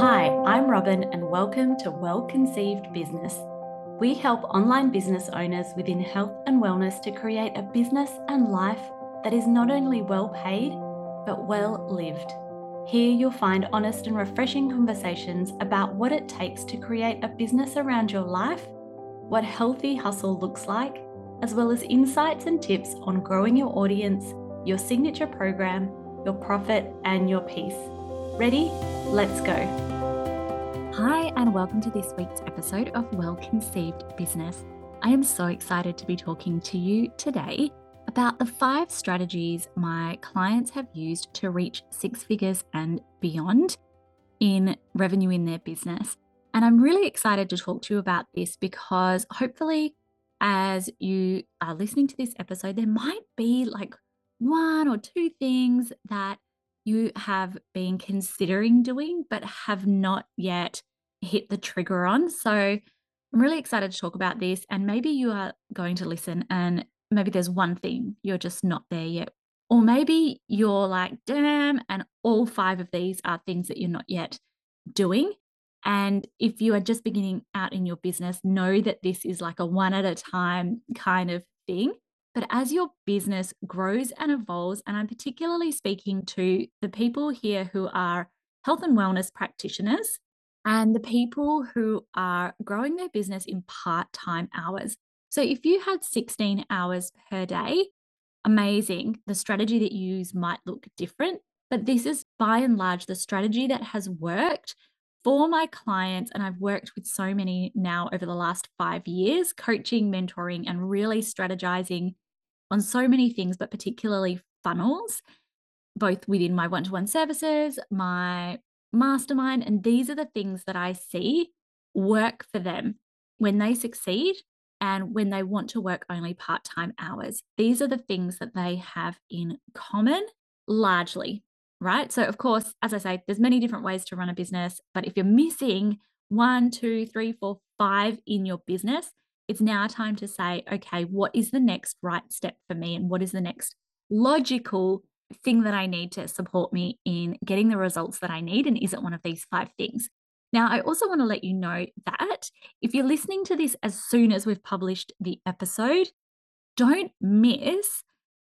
Hi, I'm Robyn, and welcome to Well Conceived Business. We help online business owners within health and wellness to create a business and life that is not only well paid, but well lived. Here you'll find honest and refreshing conversations about what it takes to create a business around your life, what healthy hustle looks like, as well as insights and tips on growing your audience, your signature program, your profit, and your peace. Ready? Let's go. Hi, and welcome to this week's episode of Well Conceived Business. I am so excited to be talking to you today about the five strategies my clients have used to reach six figures and beyond in revenue in their business. And I'm really excited to talk to you about this because hopefully, as you are listening to this episode, there might be like one or two things that you have been considering doing but have not yet hit the trigger on. So I'm really excited to talk about this. And maybe you are going to listen and maybe there's one thing you're just not there yet. Or maybe you're like, damn, and all five of these are things that you're not yet doing. And if you are just beginning out in your business, know that this is like a one at a time kind of thing. But as your business grows and evolves, and I'm particularly speaking to the people here who are health and wellness practitioners and the people who are growing their business in part time hours. So if you had 16 hours per day, amazing. The strategy that you use might look different, but this is by and large the strategy that has worked for my clients. And I've worked with so many now over the last five years, coaching, mentoring, and really strategizing on so many things, but particularly funnels, both within my one to one services, my mastermind. And these are the things that I see work for them when they succeed and when they want to work only part time hours. These are the things that they have in common largely, right? So, of course, as I say, there's many different ways to run a business, but if you're missing one, two, three, four, five in your business, it's now time to say, okay, what is the next right step for me? And what is the next logical thing that I need to support me in getting the results that I need? And is it one of these five things? Now, I also want to let you know that if you're listening to this as soon as we've published the episode, don't miss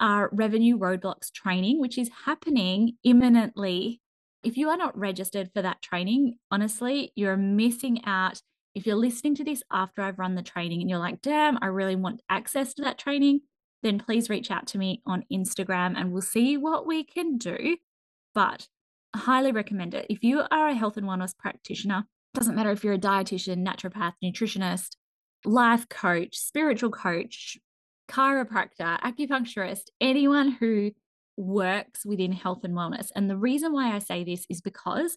our revenue roadblocks training, which is happening imminently. If you are not registered for that training, honestly, you're missing out. If you're listening to this after I've run the training and you're like, damn, I really want access to that training, then please reach out to me on Instagram and we'll see what we can do. But I highly recommend it. If you are a health and wellness practitioner, doesn't matter if you're a dietitian, naturopath, nutritionist, life coach, spiritual coach, chiropractor, acupuncturist, anyone who works within health and wellness. And the reason why I say this is because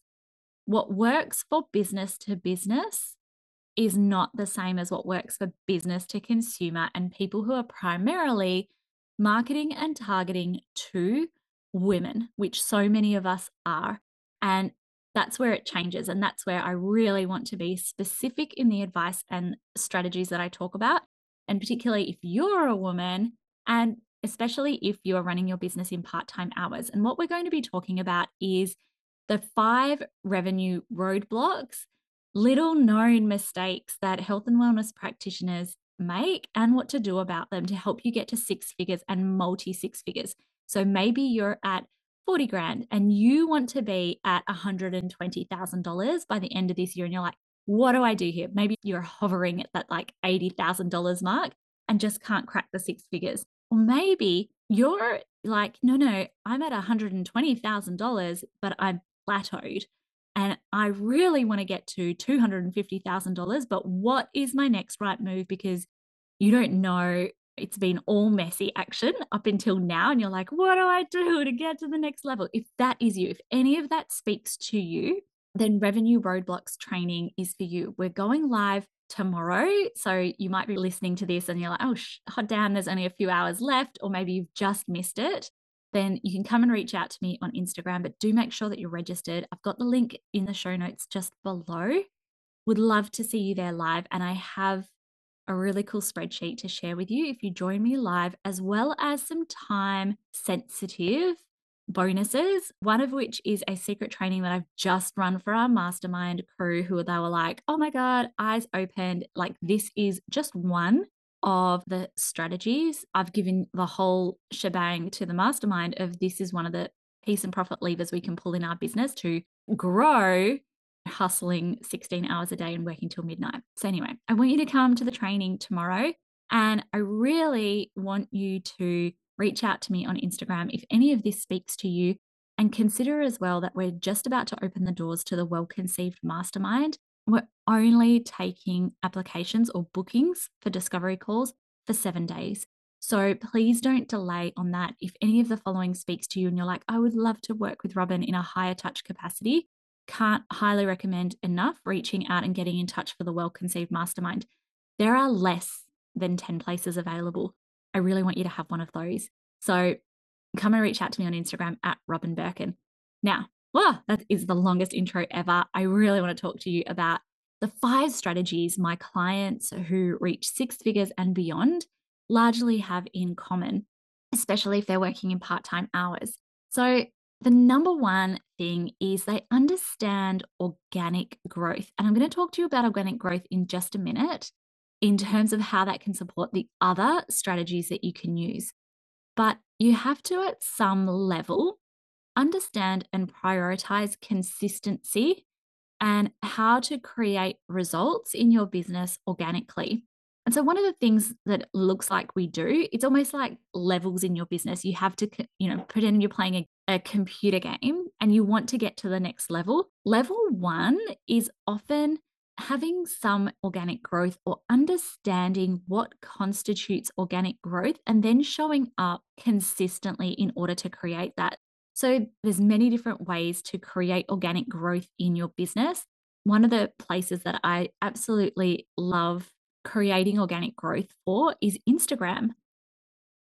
what works for business to business is not the same as what works for business to consumer and people who are primarily marketing and targeting to women, which so many of us are. And that's where it changes. And that's where I really want to be specific in the advice and strategies that I talk about. And particularly if you're a woman, and especially if you are running your business in part time hours. And what we're going to be talking about is the five revenue roadblocks little known mistakes that health and wellness practitioners make and what to do about them to help you get to six figures and multi six figures. So maybe you're at 40 grand and you want to be at $120,000 by the end of this year. And you're like, what do I do here? Maybe you're hovering at that like $80,000 mark and just can't crack the six figures. Or maybe you're like, no, no, I'm at $120,000, but I'm plateaued and I really want to get to $250,000. But what is my next right move? Because you don't know, it's been all messy action up until now. And you're like, what do I do to get to the next level? If that is you, if any of that speaks to you, then Revenue Roadblocks training is for you. We're going live tomorrow. So you might be listening to this and you're like, oh, sh- damn, there's only a few hours left, or maybe you've just missed it then you can come and reach out to me on Instagram. But do make sure that you're registered. I've got the link in the show notes just below. Would love to see you there live. And I have a really cool spreadsheet to share with you if you join me live, as well as some time sensitive bonuses, one of which is a secret training that I've just run for our mastermind crew who they were like, oh my God, eyes opened. Like, this is just one of the strategies. I've given the whole shebang to the mastermind of this is one of the peace and profit levers we can pull in our business to grow hustling 16 hours a day and working till midnight. So, anyway, I want you to come to the training tomorrow. And I really want you to reach out to me on Instagram if any of this speaks to you. And consider as well that we're just about to open the doors to the Well Conceived Mastermind. We're only taking applications or bookings for discovery calls for seven days. So please don't delay on that. If any of the following speaks to you and you're like, I would love to work with Robyn in a higher touch capacity, can't highly recommend enough reaching out and getting in touch for the Well Conceived Mastermind. There are less than 10 places available. I really want you to have one of those. So come and reach out to me on Instagram at Robyn Birkin. Now, well, that is the longest intro ever. I really want to talk to you about the five strategies my clients who reach six figures and beyond largely have in common, especially if they're working in part time hours. So, the number one thing is they understand organic growth. And I'm going to talk to you about organic growth in just a minute in terms of how that can support the other strategies that you can use. But you have to, at some level, understand and prioritize consistency and how to create results in your business organically. And so one of the things that looks like we do, it's almost like levels in your business. You have to, you know, pretend you're playing a, a computer game and you want to get to the next level. Level one is often having some organic growth or understanding what constitutes organic growth and then showing up consistently in order to create that. So there's many different ways to create organic growth in your business. One of the places that I absolutely love creating organic growth for is Instagram.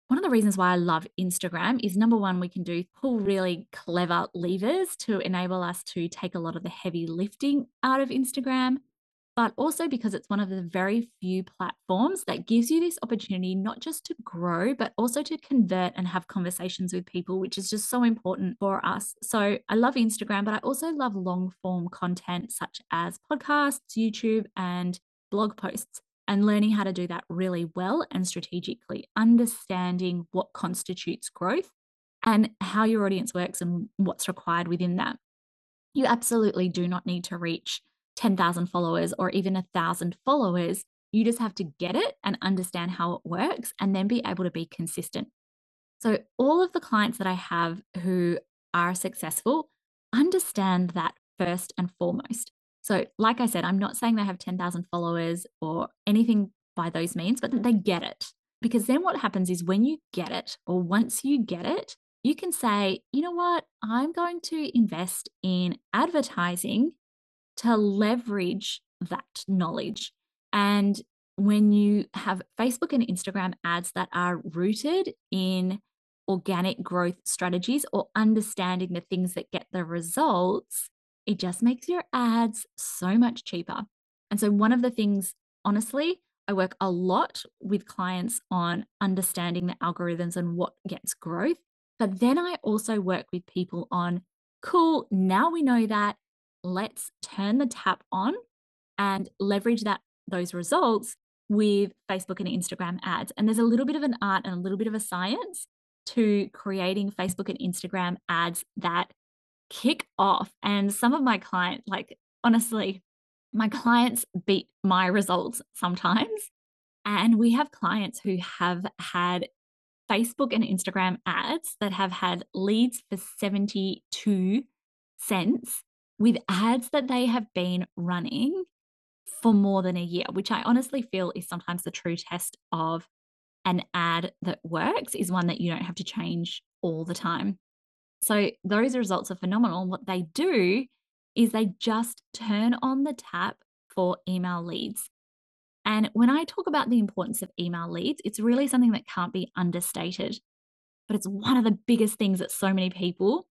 One of the reasons why I love Instagram is number one, we can do pull really clever levers to enable us to take a lot of the heavy lifting out of Instagram, but also because it's one of the very few platforms that gives you this opportunity not just to grow, but also to convert and have conversations with people, which is just so important for us. So I love Instagram, but I also love long form content such as podcasts, YouTube, and blog posts and learning how to do that really well and strategically, understanding what constitutes growth and how your audience works and what's required within that. You absolutely do not need to reach 10,000 followers or even a thousand followers. You just have to get it and understand how it works and then be able to be consistent. So, all of the clients that I have who are successful understand that first and foremost. So, like I said, I'm not saying they have 10,000 followers or anything by those means, but they get it. Because then what happens is when you get it, or once you get it, you can say, you know what, I'm going to invest in advertising to leverage that knowledge. And when you have Facebook and Instagram ads that are rooted in organic growth strategies or understanding the things that get the results, it just makes your ads so much cheaper. And so, one of the things, honestly, I work a lot with clients on understanding the algorithms and what gets growth. But then I also work with people on, cool, now we know that, let's turn the tap on and leverage that those results with Facebook and Instagram ads. And there's a little bit of an art and a little bit of a science to creating Facebook and Instagram ads that kick off. And some of my clients, like honestly, my clients beat my results sometimes. And we have clients who have had Facebook and Instagram ads that have had leads for 72 cents with ads that they have been running for more than a year, which I honestly feel is sometimes the true test of an ad that works is one that you don't have to change all the time. So those results are phenomenal. What they do is they just turn on the tap for email leads. And when I talk about the importance of email leads, it's really something that can't be understated. But it's one of the biggest things that so many people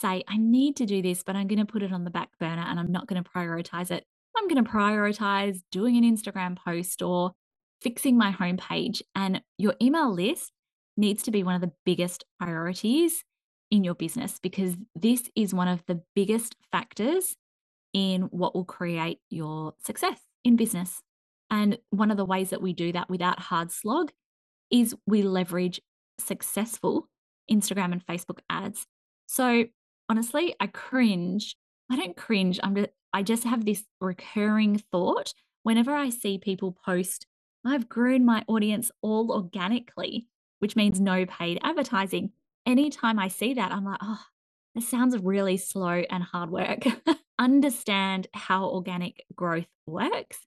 say, I need to do this, but I'm going to put it on the back burner and I'm not going to prioritize it. I'm going to prioritize doing an Instagram post or fixing my homepage. And your email list needs to be one of the biggest priorities in your business because this is one of the biggest factors in what will create your success in business. And one of the ways that we do that without hard slog is we leverage successful Instagram and Facebook ads. So honestly, I cringe. I don't cringe. I'm just, I just have this recurring thought whenever I see people post, I've grown my audience all organically, which means no paid advertising. Anytime I see that, I'm like, oh, that sounds really slow and hard work. Understand how organic growth works,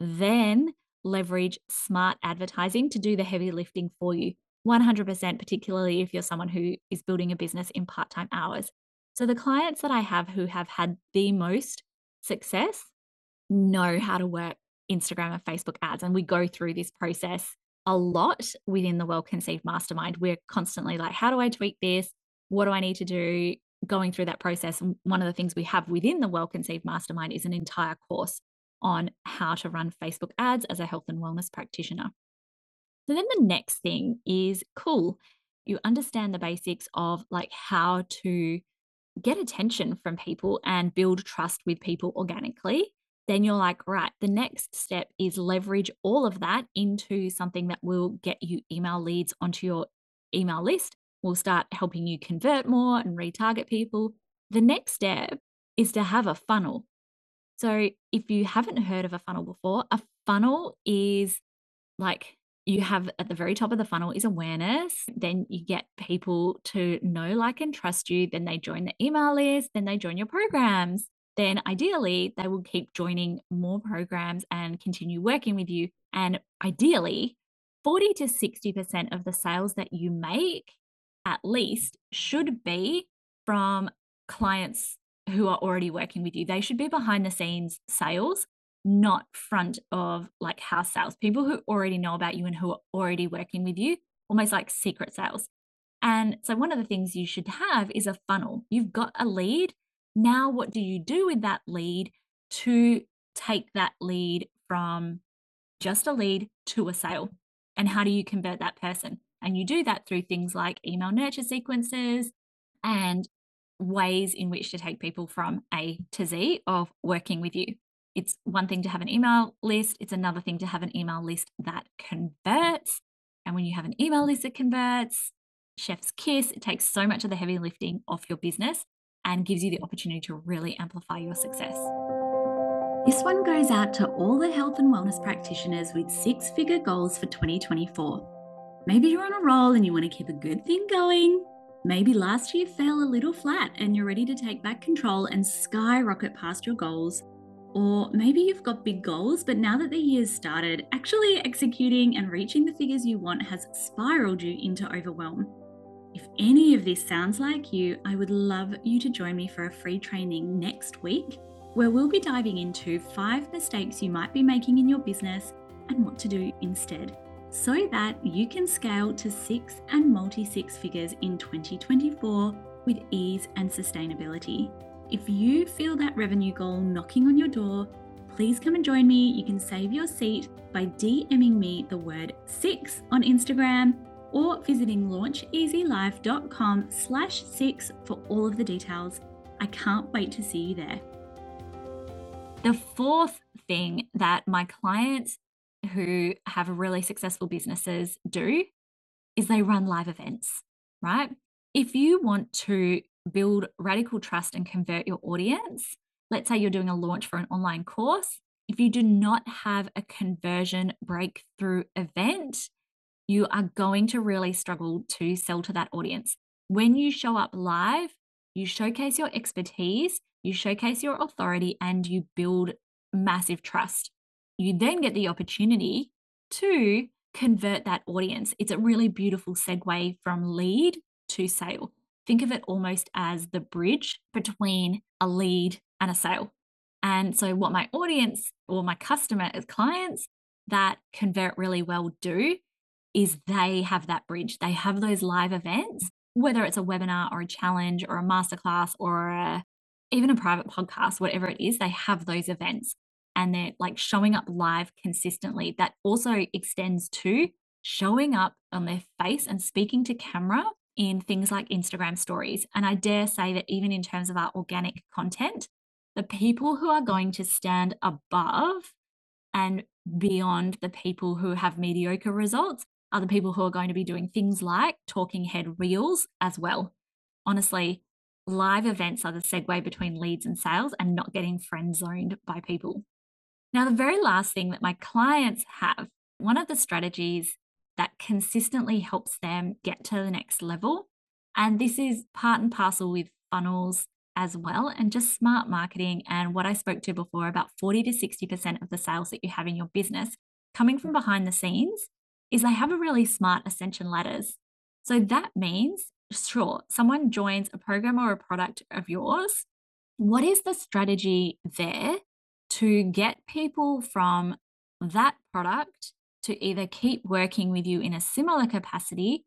then leverage smart advertising to do the heavy lifting for you. 100%, particularly if you're someone who is building a business in part time hours. So, the clients that I have who have had the most success know how to work Instagram and Facebook ads. And we go through this process a lot within the Well Conceived Mastermind. We're constantly like, how do I tweak this? What do I need to do? Going through that process. And one of the things we have within the Well Conceived Mastermind is an entire course on how to run Facebook ads as a health and wellness practitioner. So then the next thing is cool. You understand the basics of like how to get attention from people and build trust with people organically. Then you're like, right, the next step is leverage all of that into something that will get you email leads onto your email list. Will start helping you convert more and retarget people. The next step is to have a funnel. So, if you haven't heard of a funnel before, a funnel is like you have at the very top of the funnel is awareness. Then you get people to know, like, and trust you. Then they join the email list. Then they join your programs. Then ideally, they will keep joining more programs and continue working with you. And ideally, 40 to 60% of the sales that you make, at least, should be from clients who are already working with you. They should be behind the scenes sales not front of like house sales, people who already know about you and who are already working with you, almost like secret sales. And so, one of the things you should have is a funnel. You've got a lead. Now, what do you do with that lead to take that lead from just a lead to a sale? And how do you convert that person? And you do that through things like email nurture sequences and ways in which to take people from A to Z of working with you it's one thing to have an email list, it's another thing to have an email list that converts. And when you have an email list that converts, chef's kiss, it takes so much of the heavy lifting off your business and gives you the opportunity to really amplify your success. This one goes out to all the health and wellness practitioners with six figure goals for 2024. Maybe you're on a roll and you want to keep a good thing going. Maybe last year fell a little flat and you're ready to take back control and skyrocket past your goals or maybe you've got big goals, but now that the year's started, actually executing and reaching the figures you want has spiraled you into overwhelm. If any of this sounds like you, I would love you to join me for a free training next week where we'll be diving into five mistakes you might be making in your business and what to do instead so that you can scale to six and multi six figures in 2024 with ease and sustainability. If you feel that revenue goal knocking on your door, please come and join me. You can save your seat by DMing me the word six on Instagram or visiting launcheasylife.com slash six for all of the details. I can't wait to see you there. The fourth thing that my clients who have really successful businesses do is they run live events, right? If you want to build radical trust and convert your audience, let's say you're doing a launch for an online course, if you do not have a conversion breakthrough event, you are going to really struggle to sell to that audience. When you show up live, you showcase your expertise, you showcase your authority, and you build massive trust. You then get the opportunity to convert that audience. It's a really beautiful segue from lead to sale think of it almost as the bridge between a lead and a sale. And so, what my audience or my customer as clients that convert really well do is they have that bridge. They have those live events, whether it's a webinar or a challenge or a masterclass or a, even a private podcast, whatever it is, they have those events and they're like showing up live consistently. That also extends to showing up on their face and speaking to camera in things like Instagram stories. And I dare say that even in terms of our organic content, the people who are going to stand above and beyond the people who have mediocre results are the people who are going to be doing things like talking head reels as well. Honestly, live events are the segue between leads and sales and not getting friend zoned by people. Now, the very last thing that my clients have, one of the strategies that consistently helps them get to the next level, and this is part and parcel with funnels as well, and just smart marketing and what I spoke to before about 40 to 60% of the sales that you have in your business coming from behind the scenes is they have a really smart ascension ladders. So that means, sure, someone joins a program or a product of yours. What is the strategy there to get people from that product to either keep working with you in a similar capacity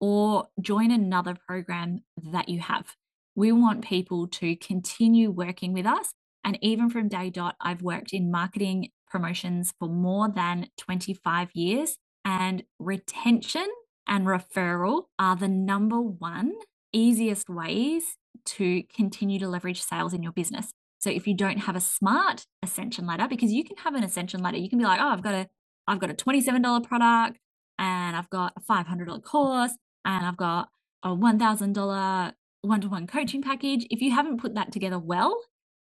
or join another program that you have? We want people to continue working with us. And even from day dot, I've worked in marketing promotions for more than 25 years. And retention and referral are the number one easiest ways to continue to leverage sales in your business. So if you don't have a smart ascension ladder, because you can have an ascension ladder, you can be like, oh, I've got a I've got a $27 product and I've got a $500 course and I've got a $1,000 one-to-one coaching package. If you haven't put that together well,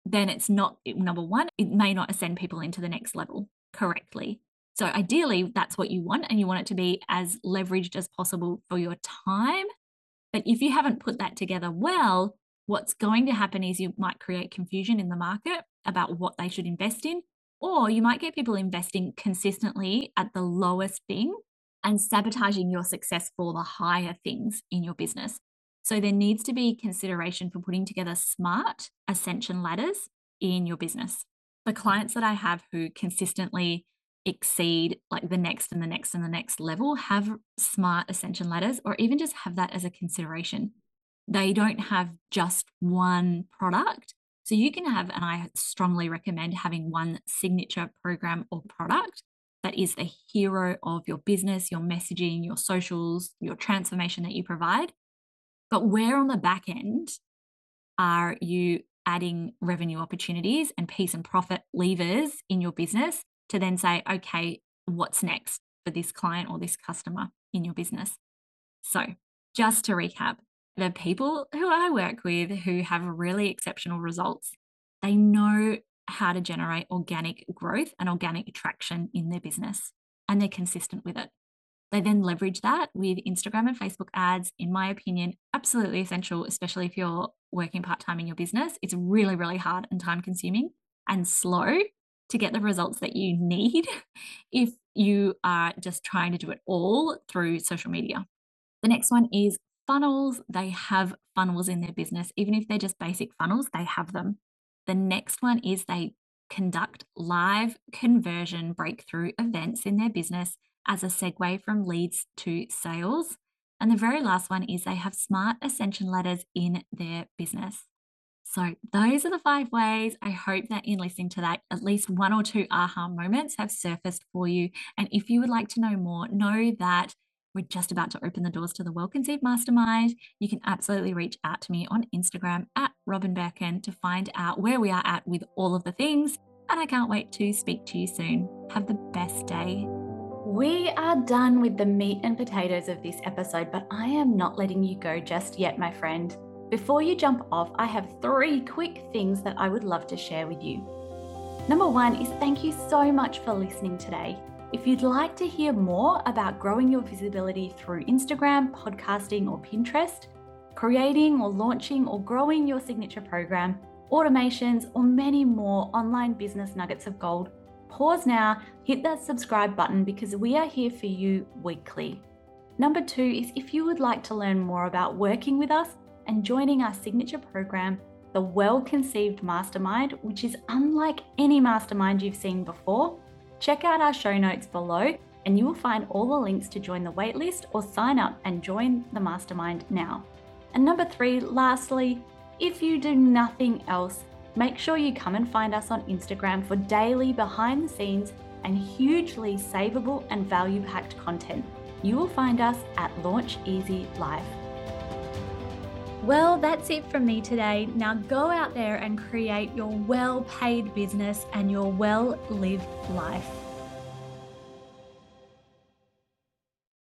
then it's not number one, it may not ascend people into the next level correctly. So ideally, that's what you want, and you want it to be as leveraged as possible for your time. But if you haven't put that together well, what's going to happen is you might create confusion in the market about what they should invest in, or you might get people investing consistently at the lowest thing and sabotaging your success for the higher things in your business. So there needs to be consideration for putting together smart ascension ladders in your business. The clients that I have who consistently exceed like the next and the next and the next level have smart ascension ladders or even just have that as a consideration. They don't have just one product. So you can have, and I strongly recommend having one signature program or product that is the hero of your business, your messaging, your socials, your transformation that you provide. But where on the back end are you adding revenue opportunities and peace and profit levers in your business to then say, okay, what's next for this client or this customer in your business? So, just to recap, the people who I work with who have really exceptional results, they know how to generate organic growth and organic traction in their business, and they're consistent with it. They then leverage that with Instagram and Facebook ads, in my opinion, absolutely essential, especially if you're working part time in your business. It's really, really hard and time consuming and slow to get the results that you need if you are just trying to do it all through social media. The next one is funnels. They have funnels in their business. Even if they're just basic funnels, they have them. The next one is they conduct live conversion breakthrough events in their business as a segue from leads to sales. And the very last one is they have smart ascension ladders in their business. So, those are the five ways. I hope that in listening to that, at least one or two aha moments have surfaced for you. And if you would like to know more, know that we're just about to open the doors to the Well Conceived Mastermind. You can absolutely reach out to me on Instagram at Robyn Birkin to find out where we are at with all of the things. And I can't wait to speak to you soon. Have the best day. We are done with the meat and potatoes of this episode, but I am not letting you go just yet, my friend. Before you jump off, I have three quick things that I would love to share with you. Number one is thank you so much for listening today. If you'd like to hear more about growing your visibility through Instagram, podcasting, or Pinterest, creating or launching or growing your signature program, automations, or many more online business nuggets of gold, pause now, hit that subscribe button because we are here for you weekly. Number two is if you would like to learn more about working with us and joining our signature program, the Well Conceived Mastermind, which is unlike any mastermind you've seen before, check out our show notes below and you will find all the links to join the waitlist or sign up and join the mastermind now. And number three, lastly, if you do nothing else, Make sure you come and find us on Instagram for daily behind the scenes and hugely savable and value packed content. You will find us at Launch Easy Life. Well, that's it from me today. Now go out there and create your well paid business and your well lived life.